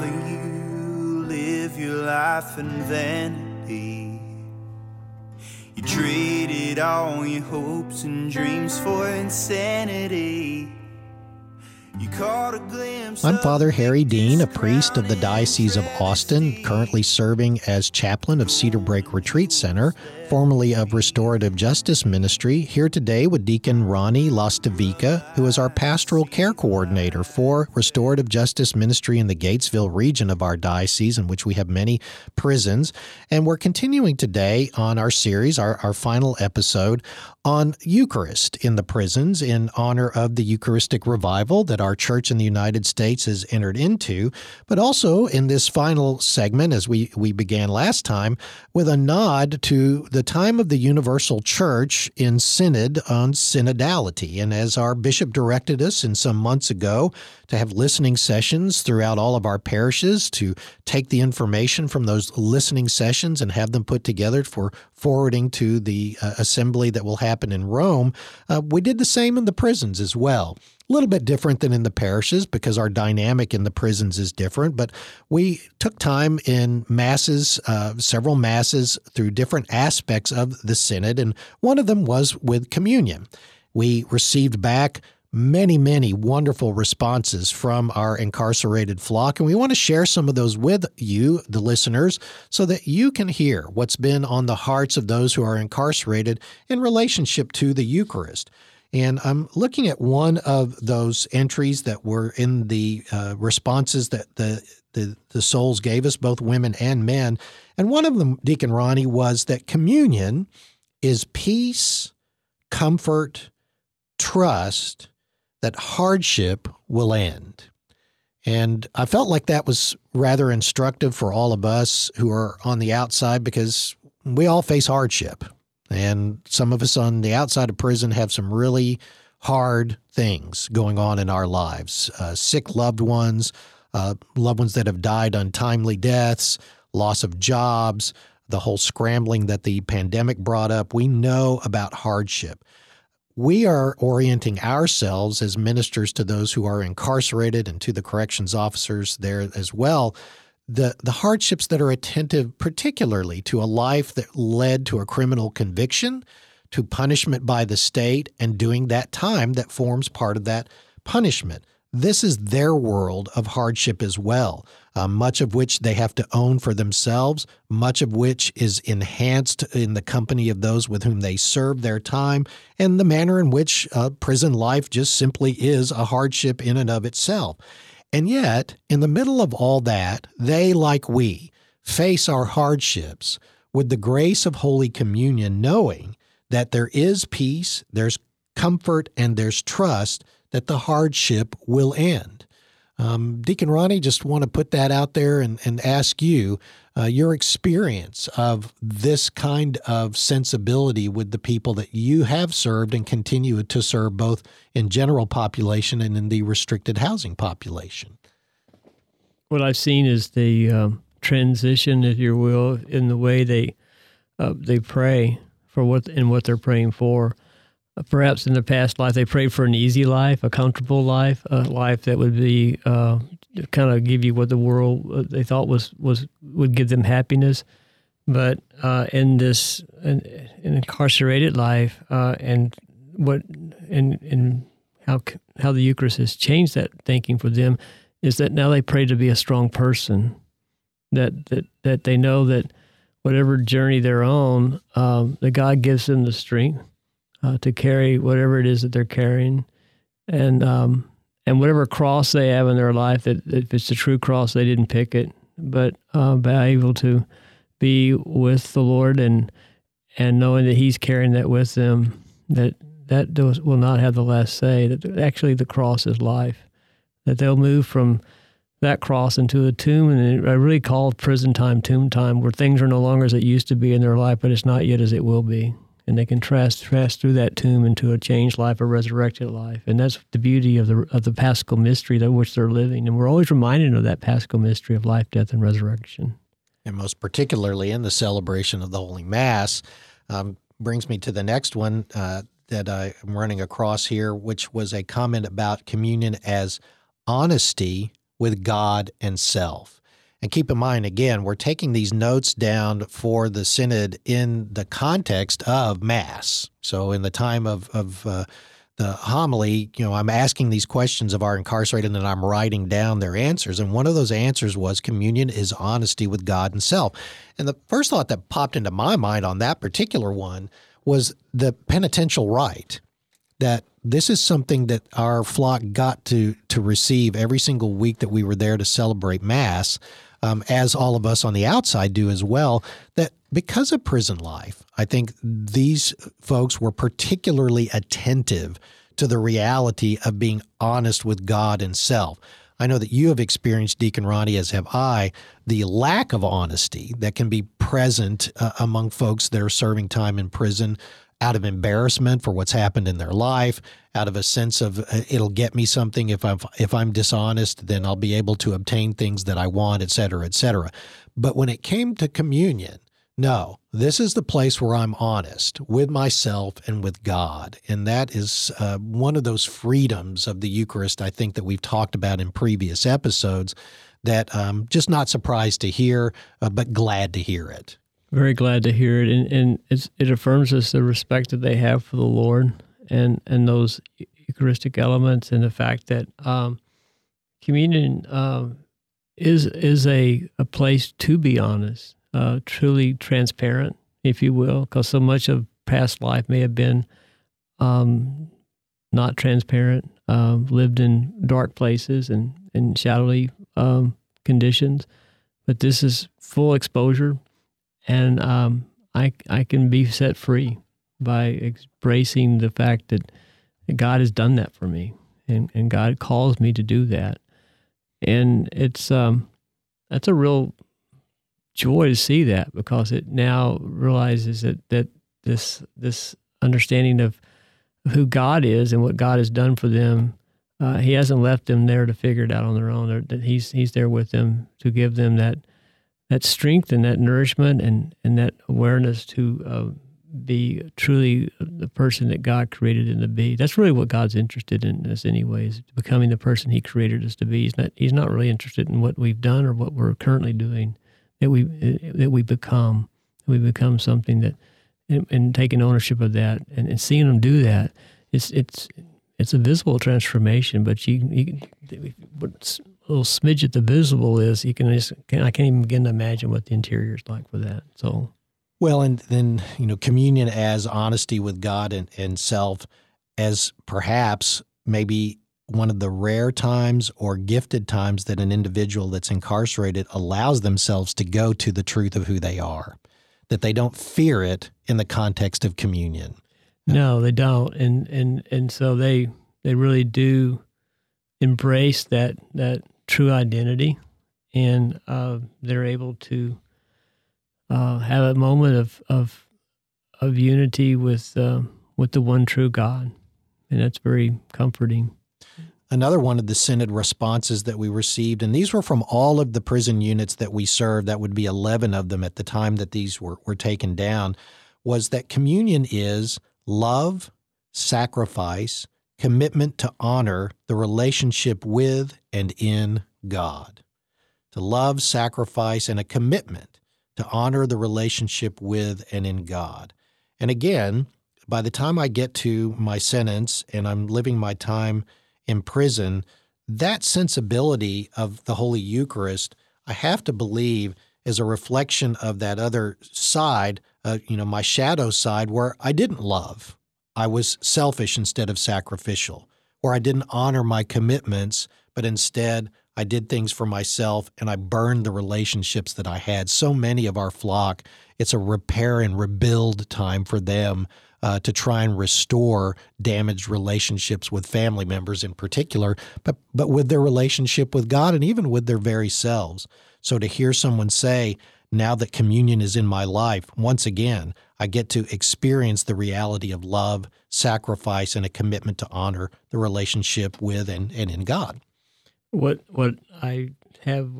rather you live your life in vanity. You traded all your hopes and dreams for insanity. I'm Father Harry Dean, a priest of the Diocese of Austin, currently serving as chaplain of Cedarbrake Retreat Center, formerly of Restorative Justice Ministry, here today with Deacon Ronnie Lastavica, who is our pastoral care coordinator for Restorative Justice Ministry in the Gatesville region of our diocese, in which we have many prisons. And we're continuing today on our series, our, our final episode on Eucharist in the prisons in honor of the Eucharistic revival that our church in the United States has entered into, but also in this final segment, as we, we began last time, with a nod to the time of the Universal Church in Synod on synodality. And as our bishop directed us in some months ago, to have listening sessions throughout all of our parishes, to take the information from those listening sessions and have them put together for forwarding to the uh, assembly that will happen in Rome. Uh, we did the same in the prisons as well. A little bit different than in the parishes because our dynamic in the prisons is different, but we took time in masses, uh, several masses through different aspects of the synod, and one of them was with communion. We received back many, many wonderful responses from our incarcerated flock. And we want to share some of those with you, the listeners, so that you can hear what's been on the hearts of those who are incarcerated in relationship to the Eucharist. And I'm looking at one of those entries that were in the uh, responses that the, the, the souls gave us, both women and men. And one of them, Deacon Ronnie, was that communion is peace, comfort, trust, that hardship will end. And I felt like that was rather instructive for all of us who are on the outside because we all face hardship. And some of us on the outside of prison have some really hard things going on in our lives uh, sick loved ones, uh, loved ones that have died untimely deaths, loss of jobs, the whole scrambling that the pandemic brought up. We know about hardship we are orienting ourselves as ministers to those who are incarcerated and to the corrections officers there as well. The, the hardships that are attentive, particularly to a life that led to a criminal conviction, to punishment by the state, and doing that time that forms part of that punishment. This is their world of hardship as well uh, much of which they have to own for themselves, much of which is enhanced in the company of those with whom they serve their time, and the manner in which uh, prison life just simply is a hardship in and of itself. And yet, in the middle of all that, they, like we, face our hardships with the grace of Holy Communion, knowing that there is peace, there's comfort, and there's trust that the hardship will end. Um, Deacon Ronnie, just want to put that out there and, and ask you uh, your experience of this kind of sensibility with the people that you have served and continue to serve both in general population and in the restricted housing population. What I've seen is the um, transition, if you will, in the way they uh, they pray for what and what they're praying for perhaps in the past life they prayed for an easy life, a comfortable life, a life that would be uh, kind of give you what the world uh, they thought was was would give them happiness. But uh, in this in, in incarcerated life, uh, and what and and how how the Eucharist has changed that thinking for them is that now they pray to be a strong person, that that that they know that whatever journey they're on, um, that God gives them the strength uh, to carry whatever it is that they're carrying, and um, and whatever cross they have in their life. That if it's a true cross, they didn't pick it, but uh, be able to be with the Lord and and knowing that He's carrying that with them, that that does, will not have the last say. That actually the cross is life. That they'll move from that cross into a tomb, and I really call prison time tomb time, where things are no longer as it used to be in their life, but it's not yet as it will be and they can pass through that tomb into a changed life, a resurrected life, and that's the beauty of the of the Paschal mystery that which they're living. And we're always reminded of that Paschal mystery of life, death, and resurrection. And most particularly in the celebration of the Holy Mass, um, brings me to the next one uh, that I'm running across here, which was a comment about communion as honesty with God and self. And keep in mind, again, we're taking these notes down for the synod in the context of Mass. So, in the time of, of uh, the homily, you know, I'm asking these questions of our incarcerated and then I'm writing down their answers. And one of those answers was communion is honesty with God and self. And the first thought that popped into my mind on that particular one was the penitential rite that this is something that our flock got to to receive every single week that we were there to celebrate mass um, as all of us on the outside do as well that because of prison life i think these folks were particularly attentive to the reality of being honest with god and self. I know that you have experienced, Deacon Ronnie, as have I, the lack of honesty that can be present uh, among folks that are serving time in prison out of embarrassment for what's happened in their life, out of a sense of uh, it'll get me something if I'm if I'm dishonest, then I'll be able to obtain things that I want, et cetera, et cetera. But when it came to communion, no, this is the place where I'm honest with myself and with God. And that is uh, one of those freedoms of the Eucharist, I think, that we've talked about in previous episodes that I'm um, just not surprised to hear, uh, but glad to hear it. Very glad to hear it. And, and it affirms us the respect that they have for the Lord and, and those Eucharistic elements and the fact that um, communion um, is, is a, a place to be honest uh, truly transparent, if you will, because so much of past life may have been um, not transparent, uh, lived in dark places and in shadowy um, conditions. But this is full exposure, and um, I I can be set free by embracing the fact that God has done that for me, and and God calls me to do that, and it's um, that's a real joy to see that because it now realizes that that this this understanding of who God is and what God has done for them, uh, He hasn't left them there to figure it out on their own. That He's He's there with them to give them that that strength and that nourishment and and that awareness to uh, be truly the person that God created them to be. That's really what God's interested in us, anyways, becoming the person He created us to be. He's not He's not really interested in what we've done or what we're currently doing that we that we become. We become something that, and, and taking ownership of that, and, and, seeing them do that. It's it's it's a visible transformation, but you, you little smidge at the visible is you can just can, I can't even begin to imagine what the interior is like for that. So. Well, and then, you know, communion as honesty with God and, and self, as perhaps maybe one of the rare times or gifted times that an individual that's incarcerated allows themselves to go to the truth of who they are, that they don't fear it in the context of communion. No, they don't, and and and so they they really do embrace that that true identity, and uh, they're able to uh, have a moment of of of unity with uh, with the one true God, and that's very comforting. Another one of the Synod responses that we received, and these were from all of the prison units that we served, that would be 11 of them at the time that these were, were taken down, was that communion is love, sacrifice, commitment to honor the relationship with and in God. To love, sacrifice, and a commitment to honor the relationship with and in God. And again, by the time I get to my sentence and I'm living my time in prison, that sensibility of the Holy Eucharist, I have to believe, is a reflection of that other side, uh, you know, my shadow side, where I didn't love. I was selfish instead of sacrificial, or I didn't honor my commitments, but instead I did things for myself and I burned the relationships that I had. So many of our flock, it's a repair and rebuild time for them uh, to try and restore damaged relationships with family members in particular, but but with their relationship with God and even with their very selves. So to hear someone say, now that communion is in my life, once again, I get to experience the reality of love, sacrifice, and a commitment to honor the relationship with and, and in God. What what I have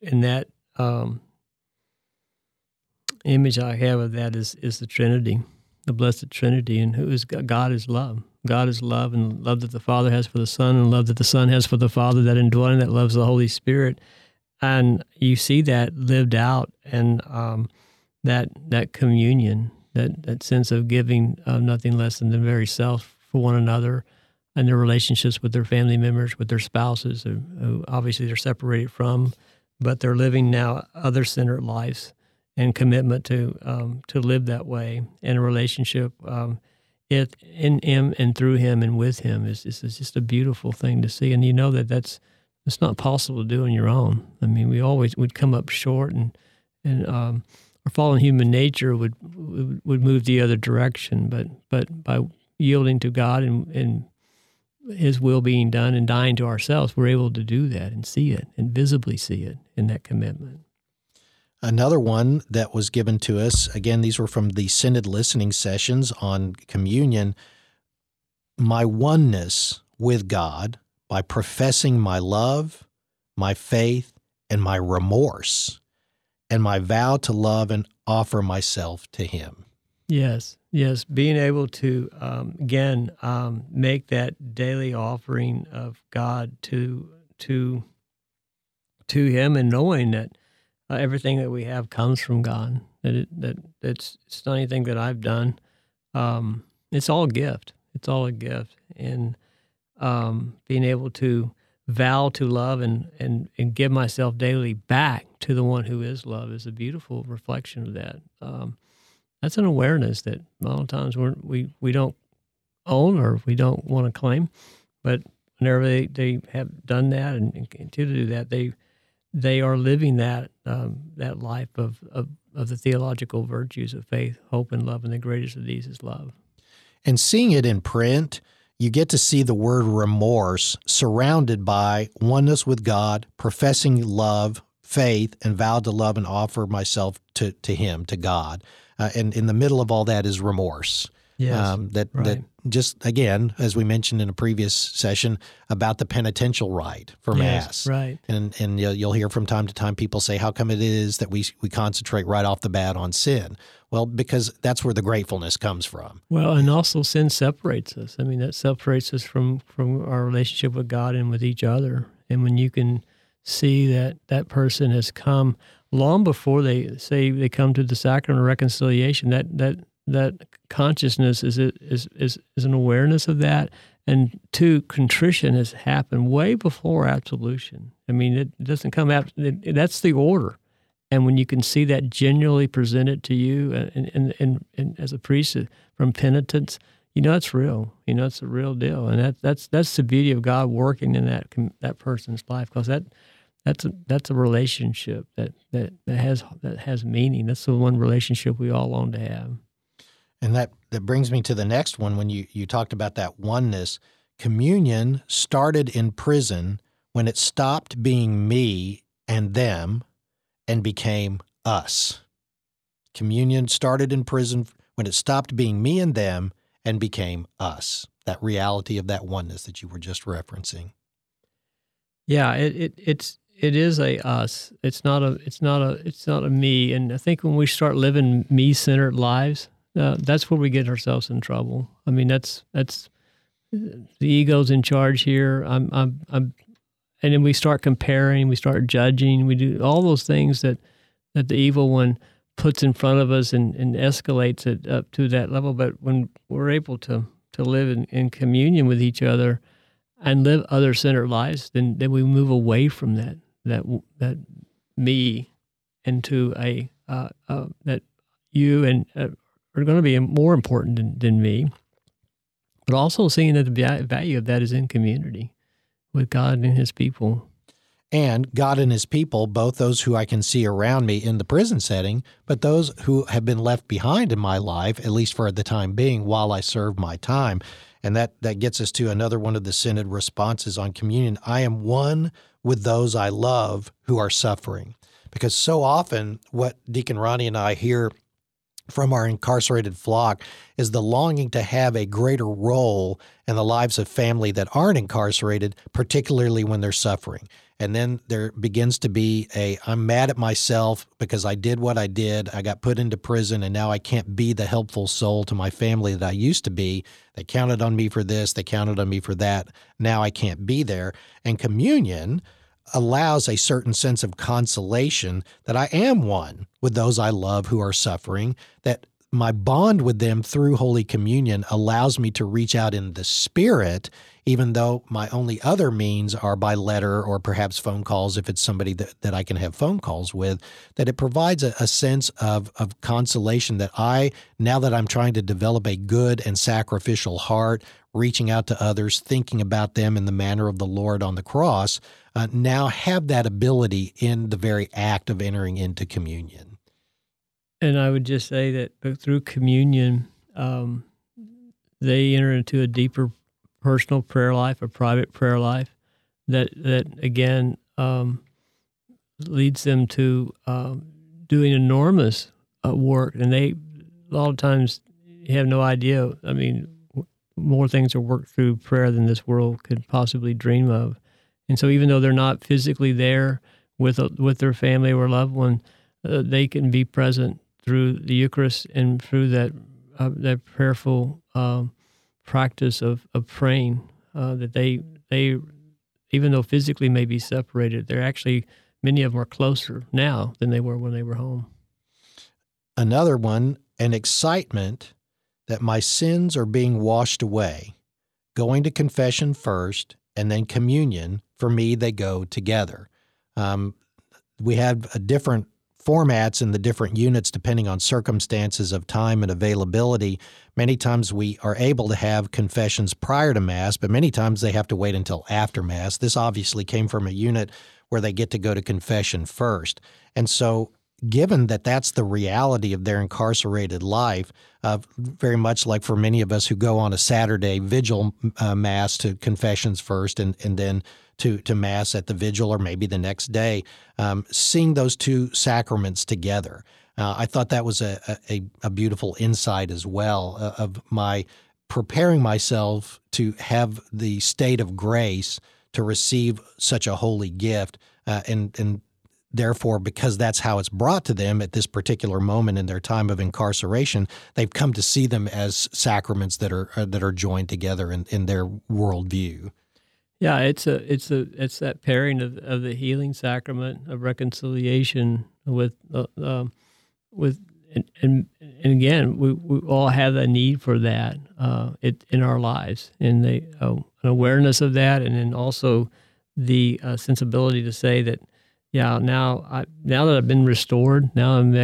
in that um, image I have of that is is the Trinity the Blessed Trinity, and who is God is love. God is love, and love that the Father has for the Son, and love that the Son has for the Father, that indwelling that loves the Holy Spirit, and you see that lived out, and um, that that communion, that that sense of giving of nothing less than the very self for one another, and their relationships with their family members, with their spouses, who, who obviously they're separated from, but they're living now other centered lives and commitment to um, to live that way in a relationship. Um, it in him and through him and with him is, is, is just a beautiful thing to see, and you know that that's it's not possible to do on your own. I mean, we always would come up short, and and um, our fallen human nature would, would move the other direction. But but by yielding to God and and His will being done and dying to ourselves, we're able to do that and see it and visibly see it in that commitment. Another one that was given to us, again, these were from the Synod listening sessions on communion. My oneness with God by professing my love, my faith, and my remorse, and my vow to love and offer myself to Him. Yes, yes. Being able to, um, again, um, make that daily offering of God to, to, to Him and knowing that uh, everything that we have comes from God. That it, that it's it's not anything that I've done. Um, it's all gift. It's all a gift, and um, being able to vow to love and, and and give myself daily back to the one who is love is a beautiful reflection of that. Um, that's an awareness that a lot of times we're, we we don't own or we don't want to claim, but whenever they, they have done that and, and continue to do that, they they are living that um, that life of, of, of the theological virtues of faith, hope, and love, and the greatest of these is love. And seeing it in print, you get to see the word remorse surrounded by oneness with God, professing love, faith, and vowed to love and offer myself to, to Him, to God. Uh, and in the middle of all that is remorse. Yes, um, that right. that just again, as we mentioned in a previous session about the penitential rite for Yes, mass, right. and and you'll, you'll hear from time to time people say, "How come it is that we we concentrate right off the bat on sin?" Well, because that's where the gratefulness comes from. Well, and also sin separates us. I mean, that separates us from from our relationship with God and with each other. And when you can see that that person has come long before they say they come to the sacrament of reconciliation, that that that consciousness is is is is an awareness of that, and two, contrition has happened way before absolution. I mean, it doesn't come out. That's the order. And when you can see that genuinely presented to you, and, and, and, and as a priest from penitence, you know it's real. You know it's a real deal, and that that's that's the beauty of God working in that that person's life because that that's a that's a relationship that, that that has that has meaning. That's the one relationship we all long to have. And that, that brings me to the next one when you, you talked about that oneness. Communion started in prison when it stopped being me and them and became us. Communion started in prison when it stopped being me and them and became us. That reality of that oneness that you were just referencing. Yeah, it, it it's it is a us. It's not a it's not a it's not a me. And I think when we start living me centered lives, uh, that's where we get ourselves in trouble. I mean, that's that's the ego's in charge here. I'm I'm I'm, and then we start comparing, we start judging, we do all those things that that the evil one puts in front of us and, and escalates it up to that level. But when we're able to to live in, in communion with each other and live other centered lives, then then we move away from that that that me into a uh, uh, that you and uh, are going to be more important than, than me. But also seeing that the value of that is in community with God and His people. And God and His people, both those who I can see around me in the prison setting, but those who have been left behind in my life, at least for the time being, while I serve my time. And that, that gets us to another one of the Synod responses on communion. I am one with those I love who are suffering. Because so often, what Deacon Ronnie and I hear from our incarcerated flock is the longing to have a greater role in the lives of family that aren't incarcerated, particularly when they're suffering. And then there begins to be a I'm mad at myself because I did what I did. I got put into prison and now I can't be the helpful soul to my family that I used to be. They counted on me for this, they counted on me for that. Now I can't be there. And communion allows a certain sense of consolation that I am one with those I love who are suffering, that my bond with them through Holy Communion allows me to reach out in the Spirit, even though my only other means are by letter or perhaps phone calls if it's somebody that, that I can have phone calls with, that it provides a, a sense of, of consolation that I, now that I'm trying to develop a good and sacrificial heart, reaching out to others, thinking about them in the manner of the Lord on the cross, uh, now have that ability in the very act of entering into communion. And I would just say that through communion, um, they enter into a deeper personal prayer life, a private prayer life that that again um, leads them to um, doing enormous uh, work, and they a lot of times have no idea. I mean, more things are worked through prayer than this world could possibly dream of. And so, even though they're not physically there with a, with their family or loved one, uh, they can be present through the Eucharist and through that uh, that prayerful um, practice of of praying. Uh, that they they even though physically may be separated, they're actually many of them are closer now than they were when they were home. Another one, an excitement that my sins are being washed away, going to confession first and then communion, for me, they go together. Um, we have different formats in the different units depending on circumstances of time and availability. Many times we are able to have confessions prior to Mass, but many times they have to wait until after Mass. This obviously came from a unit where they get to go to confession first. And so given that that's the reality of their incarcerated life, uh, very much like for many of us who go on a Saturday vigil uh, mass to confessions first and, and then to, to mass at the vigil or maybe the next day, um, seeing those two sacraments together. Uh, I thought that was a, a, a beautiful insight as well uh, of my preparing myself to have the state of grace to receive such a holy gift uh, and, and therefore, because that's how it's brought to them at this particular moment in their time of incarceration, they've come to see them as sacraments that are uh, that are joined together in, in their worldview. Yeah, it's a it's a it's that pairing of, of the healing sacrament of reconciliation with uh, um, with and, and, and again we, we all have a need for that uh, it, in our lives and the uh, an awareness of that and then also the uh, sensibility to say that yeah, now I now that I've been restored, now I'm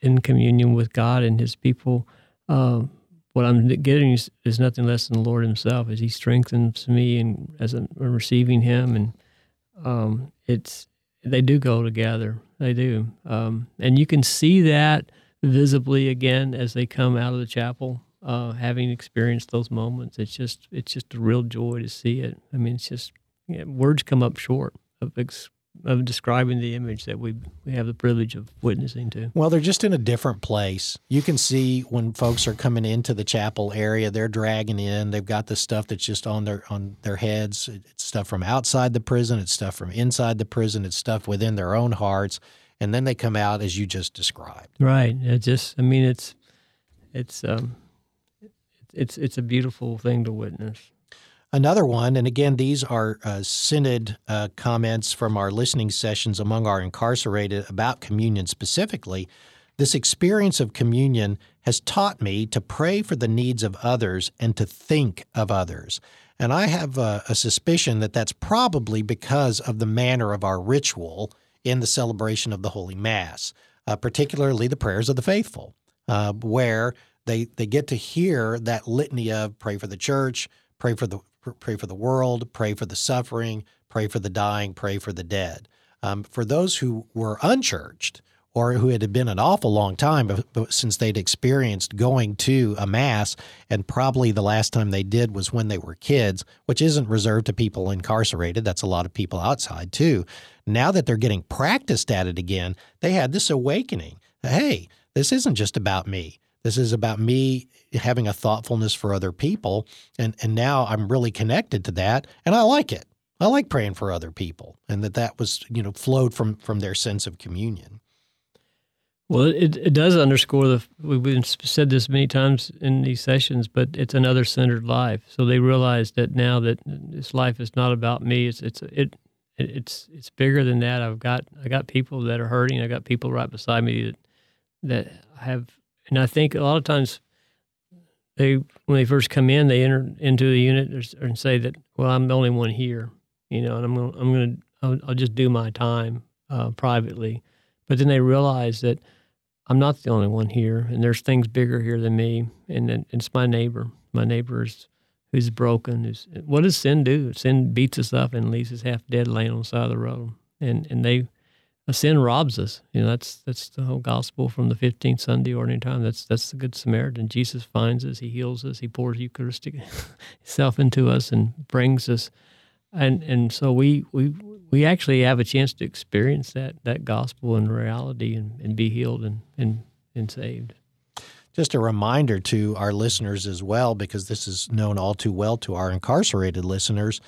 in communion with God and His people. Um, what I'm getting is, is, nothing less than the Lord Himself, as He strengthens me and as I'm receiving Him, and um, it's they do go together. They do, um, and you can see that visibly again as they come out of the chapel, uh, having experienced those moments. It's just it's just a real joy to see it. I mean, it's just you know, words come up short of of describing the image that we, we have the privilege of witnessing to. Well, they're just in a different place. You can see when folks are coming into the chapel area, they're dragging in. They've got the stuff that's just on their on their heads. It's stuff from outside the prison. It's stuff from inside the prison. It's stuff within their own hearts, and then they come out as you just described. Right. It just. I mean, it's it's um, it's it's a beautiful thing to witness. Another one, and again, these are uh, synod uh, comments from our listening sessions among our incarcerated about communion specifically. This experience of communion has taught me to pray for the needs of others and to think of others. And I have a, a suspicion that that's probably because of the manner of our ritual in the celebration of the Holy Mass, uh, particularly the prayers of the faithful, uh, where they, they get to hear that litany of pray for the church, pray for the pray for the world, pray for the suffering, pray for the dying, pray for the dead. Um, for those who were unchurched or who had been an awful long time since they'd experienced going to a mass, and probably the last time they did was when they were kids, which isn't reserved to people incarcerated. That's a lot of people outside too. Now that they're getting practiced at it again, they had this awakening. Hey, this isn't just about me. This is about me having a thoughtfulness for other people. And, and now I'm really connected to that. And I like it. I like praying for other people and that that was, you know, flowed from, from their sense of communion. Well, it, it does underscore the we've said this many times in these sessions, but it's another centered life. So they realize that now that this life is not about me. It's it's it it's it's bigger than that. I've got I got people that are hurting. I got people right beside me that that have, and I think a lot of times they when they first come in, they enter into the unit and say that, well, I'm the only one here, you know, and I'm gonna, I'm gonna I'll, I'll just do my time uh, privately, but then they realize that I'm not the only one here, and there's things bigger here than me, and, and it's my neighbor. My neighbor is who's broken. Who's, what does sin do? Sin beats us up and leaves us half dead laying on the side of the road. And and they sin robs us. You know, that's that's the whole gospel from the fifteenth Sunday ordinary time. That's that's the good Samaritan. Jesus finds us, he heals us, he pours Eucharistic self into us and brings us and and so we we we actually have a chance to experience that that gospel in reality and, and be healed and, and and saved. Just a reminder to our listeners as well, because this is known all too well to our incarcerated listeners.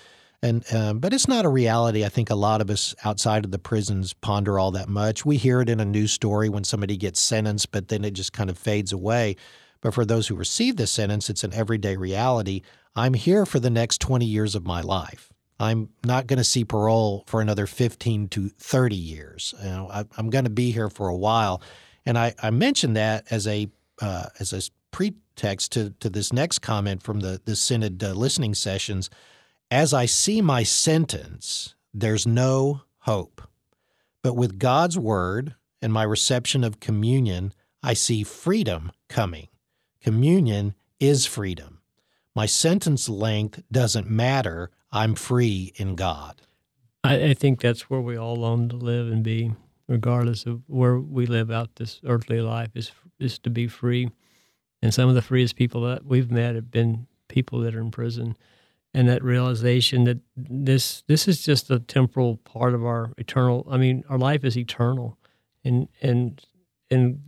And um, but it's not a reality. I think a lot of us outside of the prisons ponder all that much. We hear it in a news story when somebody gets sentenced, but then it just kind of fades away. But for those who receive the sentence, it's an everyday reality. I'm here for the next 20 years of my life. I'm not going to see parole for another 15 to 30 years. You know, I, am going to be here for a while. And I, I mentioned that as a uh, as a pretext to to this next comment from the the synod uh, listening sessions. As I see my sentence, there's no hope, but with God's word and my reception of communion, I see freedom coming. Communion is freedom. My sentence length doesn't matter. I'm free in God. I, I, think that's where we all long to live and be, regardless of where we live out this earthly life. Is is to be free. And some of the freest people that we've met have been people that are in prison. And that realization that this this is just a temporal part of our eternal I mean, our life is eternal. And and and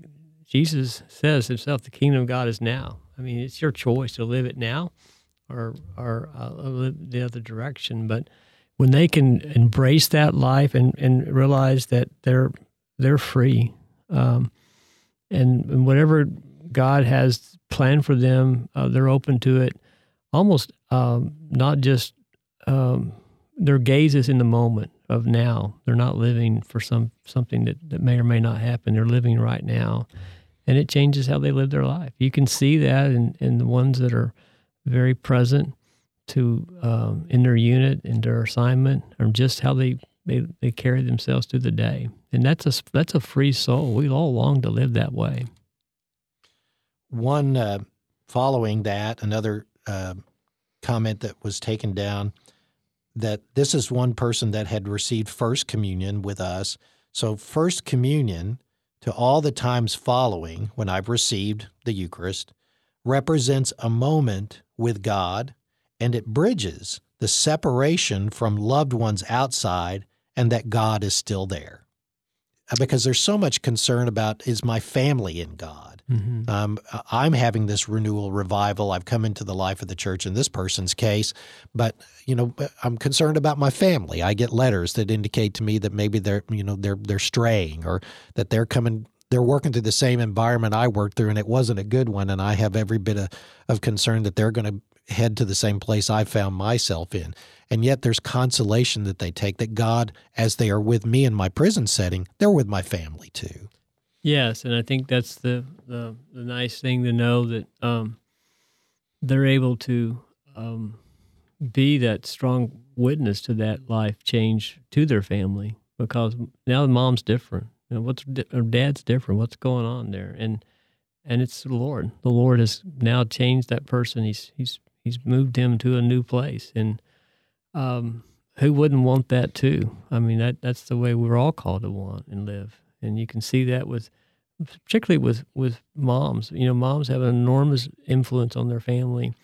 Jesus says himself, the kingdom of God is now. I mean, it's your choice to live it now or or uh, live the other direction. But when they can embrace that life and, and realize that they're they're free, um, and, and whatever God has planned for them, uh, they're open to it. Almost um, not just um, their gaze is in the moment of now. They're not living for some something that, that may or may not happen. They're living right now, and it changes how they live their life. You can see that in, in the ones that are very present to um, in their unit, in their assignment, or just how they they, they carry themselves through the day. And that's a, that's a free soul. We all long to live that way. One uh, following that, another uh, comment that was taken down that this is one person that had received First Communion with us. So, First Communion to all the times following when I've received the Eucharist represents a moment with God and it bridges the separation from loved ones outside and that God is still there. Uh, because there's so much concern about is my family in God? Mm-hmm. Um, I'm having this renewal revival. I've come into the life of the church in this person's case, but you know I'm concerned about my family. I get letters that indicate to me that maybe they're you know they're they're straying or that they're coming they're working through the same environment I worked through and it wasn't a good one. And I have every bit of, of concern that they're going to head to the same place I found myself in. And yet there's consolation that they take that God, as they are with me in my prison setting, they're with my family too. Yes, and I think that's the the, the nice thing to know that um, they're able to um, be that strong witness to that life change to their family because now the mom's different. Know, what's dad's different? What's going on there? And and it's the Lord. The Lord has now changed that person. He's he's he's moved him to a new place, and um, who wouldn't want that too? I mean, that that's the way we're all called to want and live. And you can see that with, particularly with with moms. You know, moms have an enormous influence on their family,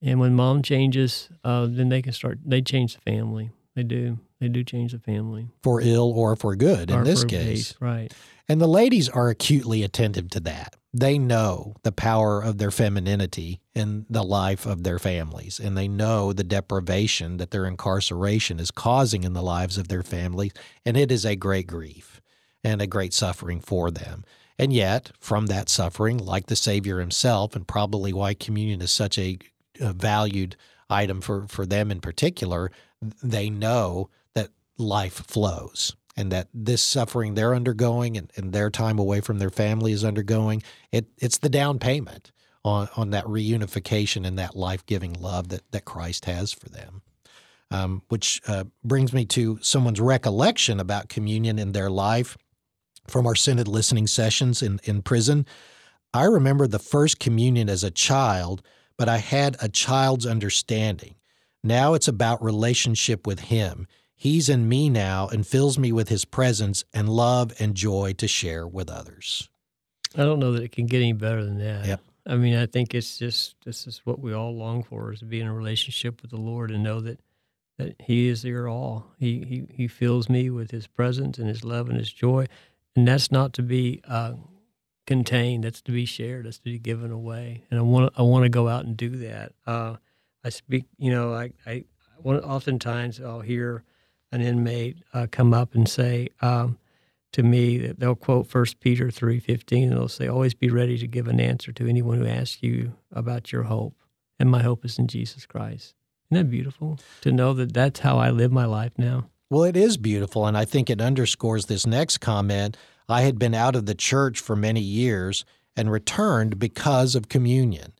and when mom changes, uh, then they can start. They change the family. They do. They do change the family for ill or for good. In this case, right? And the ladies are acutely attentive to that. They know the power of their femininity in the life of their families, and they know the deprivation that their incarceration is causing in the lives of their families, and it is a great grief and a great suffering for them. And yet, from that suffering, like the Savior himself, and probably why communion is such a, a valued item for, for them in particular, they know that life flows and that this suffering they're undergoing and, and their time away from their family is undergoing, it, it's the down payment on, on that reunification and that life giving love that, that Christ has for them. Um, which uh, brings me to someone's recollection about communion in their life from our Synod listening sessions in, in prison. I remember the first communion as a child, but I had a child's understanding. Now it's about relationship with Him. He's in me now and fills me with his presence and love and joy to share with others. I don't know that it can get any better than that. Yep. I mean, I think it's just this is what we all long for is to be in a relationship with the Lord and know that that He is your all. He He He fills me with His presence and His love and His joy, and that's not to be uh, contained. That's to be shared. That's to be given away. And I want I want to go out and do that. Uh, I speak. You know, I I oftentimes I'll hear an inmate uh, come up and say um, to me that they'll quote First Peter three fifteen and they'll say, "Always be ready to give an answer to anyone who asks you about your hope, and my hope is in Jesus Christ." Isn't that beautiful to know that that's how I live my life now? Well, it is beautiful, and I think it underscores this next comment. I had been out of the church for many years and returned because of communion.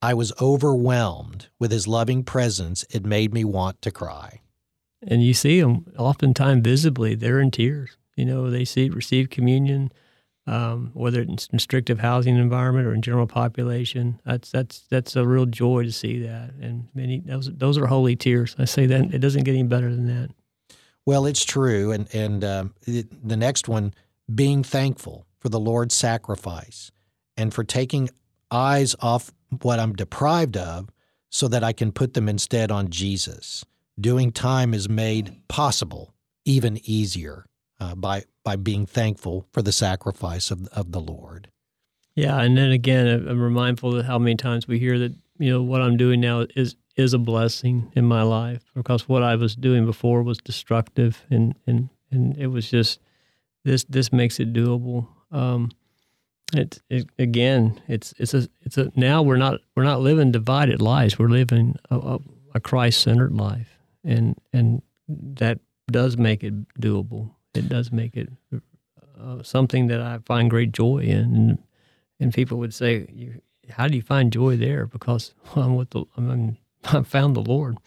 I was overwhelmed with his loving presence. It made me want to cry and you see them oftentimes visibly. They're in tears. You know, they see receive communion, um, whether it's in restrictive housing environment or in general population. That's that's that's a real joy to see that, and many those those are holy tears. I say that it doesn't get any better than that. Well, it's true, and and um, it, the next one, being thankful for the Lord's sacrifice, and for taking eyes off what I'm deprived of, so that I can put them instead on Jesus doing time is made possible, even easier, uh, by by being thankful for the sacrifice of of the Lord. Yeah, and then again, I'm mindful of how many times we hear that you know what I'm doing now is is a blessing in my life because what I was doing before was destructive, and and and it was just this this makes it doable. Um, it, it again, it's it's a it's a now we're not we're not living divided lives. We're living a, a, a Christ centered life, and and that does make it doable. It does make it uh, something that I find great joy in, and, and people would say, "How do you find joy there?" Because well, I'm with the I mean, I found the Lord.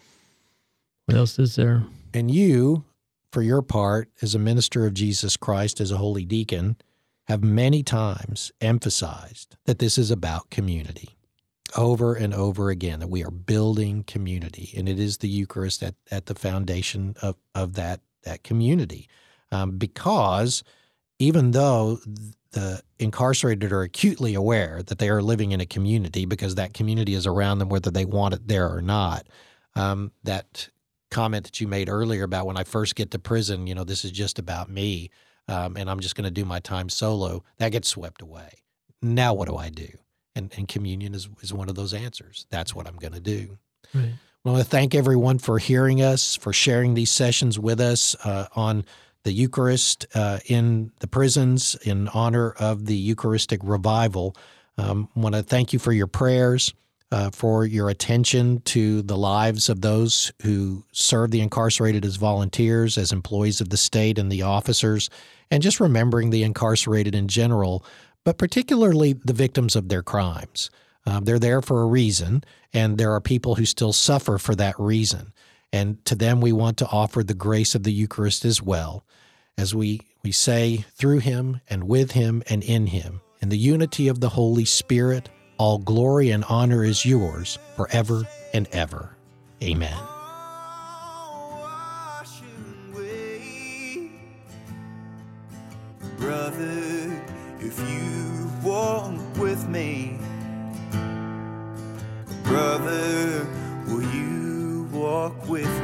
What else is there? And you, for your part, as a minister of Jesus Christ, as a holy deacon, have many times emphasized that this is about community over and over again that we are building community, and it is the Eucharist at, at the foundation of, of that that community. Um, because even though the incarcerated are acutely aware that they are living in a community because that community is around them whether they want it there or not, um, that comment that you made earlier about when I first get to prison, you know, this is just about me, um, and I'm just going to do my time solo, that gets swept away. Now, what do I do? And, and communion is, is one of those answers. That's what I'm going to do. Right. I want to thank everyone for hearing us, for sharing these sessions with us uh, on the Eucharist uh, in the prisons in honor of the Eucharistic revival. Um, I want to thank you for your prayers, uh, for your attention to the lives of those who serve the incarcerated as volunteers, as employees of the state, and the officers, and just remembering the incarcerated in general but particularly the victims of their crimes. Um, they're there for a reason, and there are people who still suffer for that reason. And to them, we want to offer the grace of the Eucharist as well, as we, we say, through him and with him and in him, in the unity of the Holy Spirit, all glory and honor is yours forever and ever. Amen. me. Brother, will you walk with me?